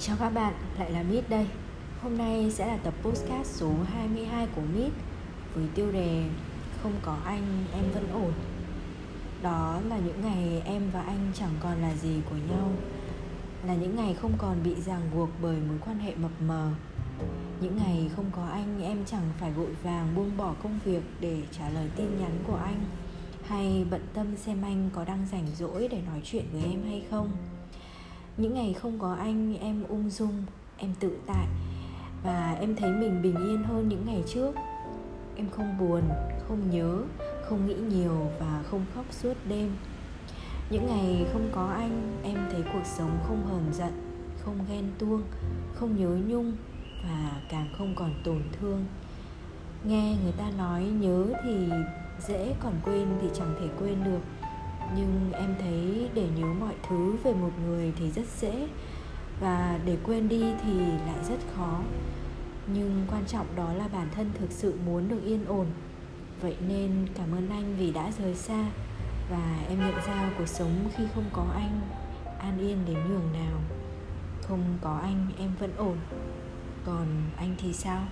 Chào các bạn, lại là Mít đây. Hôm nay sẽ là tập podcast số 22 của Mít Với tiêu đề Không có anh, em vẫn ổn. Đó là những ngày em và anh chẳng còn là gì của nhau Là những ngày không còn bị ràng buộc bởi mối quan hệ mập mờ. Những ngày không có anh em chẳng phải vội vàng buông bỏ công việc để trả lời tin nhắn của anh Hay bận tâm xem anh có đang rảnh rỗi để nói chuyện với em hay không những ngày không có anh, em ung dung, em tự tại. Và em thấy mình bình yên hơn những ngày trước. Em không buồn, không nhớ, không nghĩ nhiều và không khóc suốt đêm. Những ngày không có anh, em thấy cuộc sống không hờn giận, không ghen tuông, không nhớ nhung và càng không còn tổn thương. Nghe người ta nói nhớ thì dễ, còn quên thì chẳng thể quên được nhưng em thấy để nhớ mọi thứ về một người thì rất dễ. Và để quên đi thì lại rất khó. Nhưng quan trọng đó là bản thân thực sự muốn được yên ổn. Vậy nên cảm ơn anh vì đã rời xa. Và em nhận ra cuộc sống khi không có anh, an yên đến nhường nào. Không có anh, em vẫn ổn. Còn anh thì sao?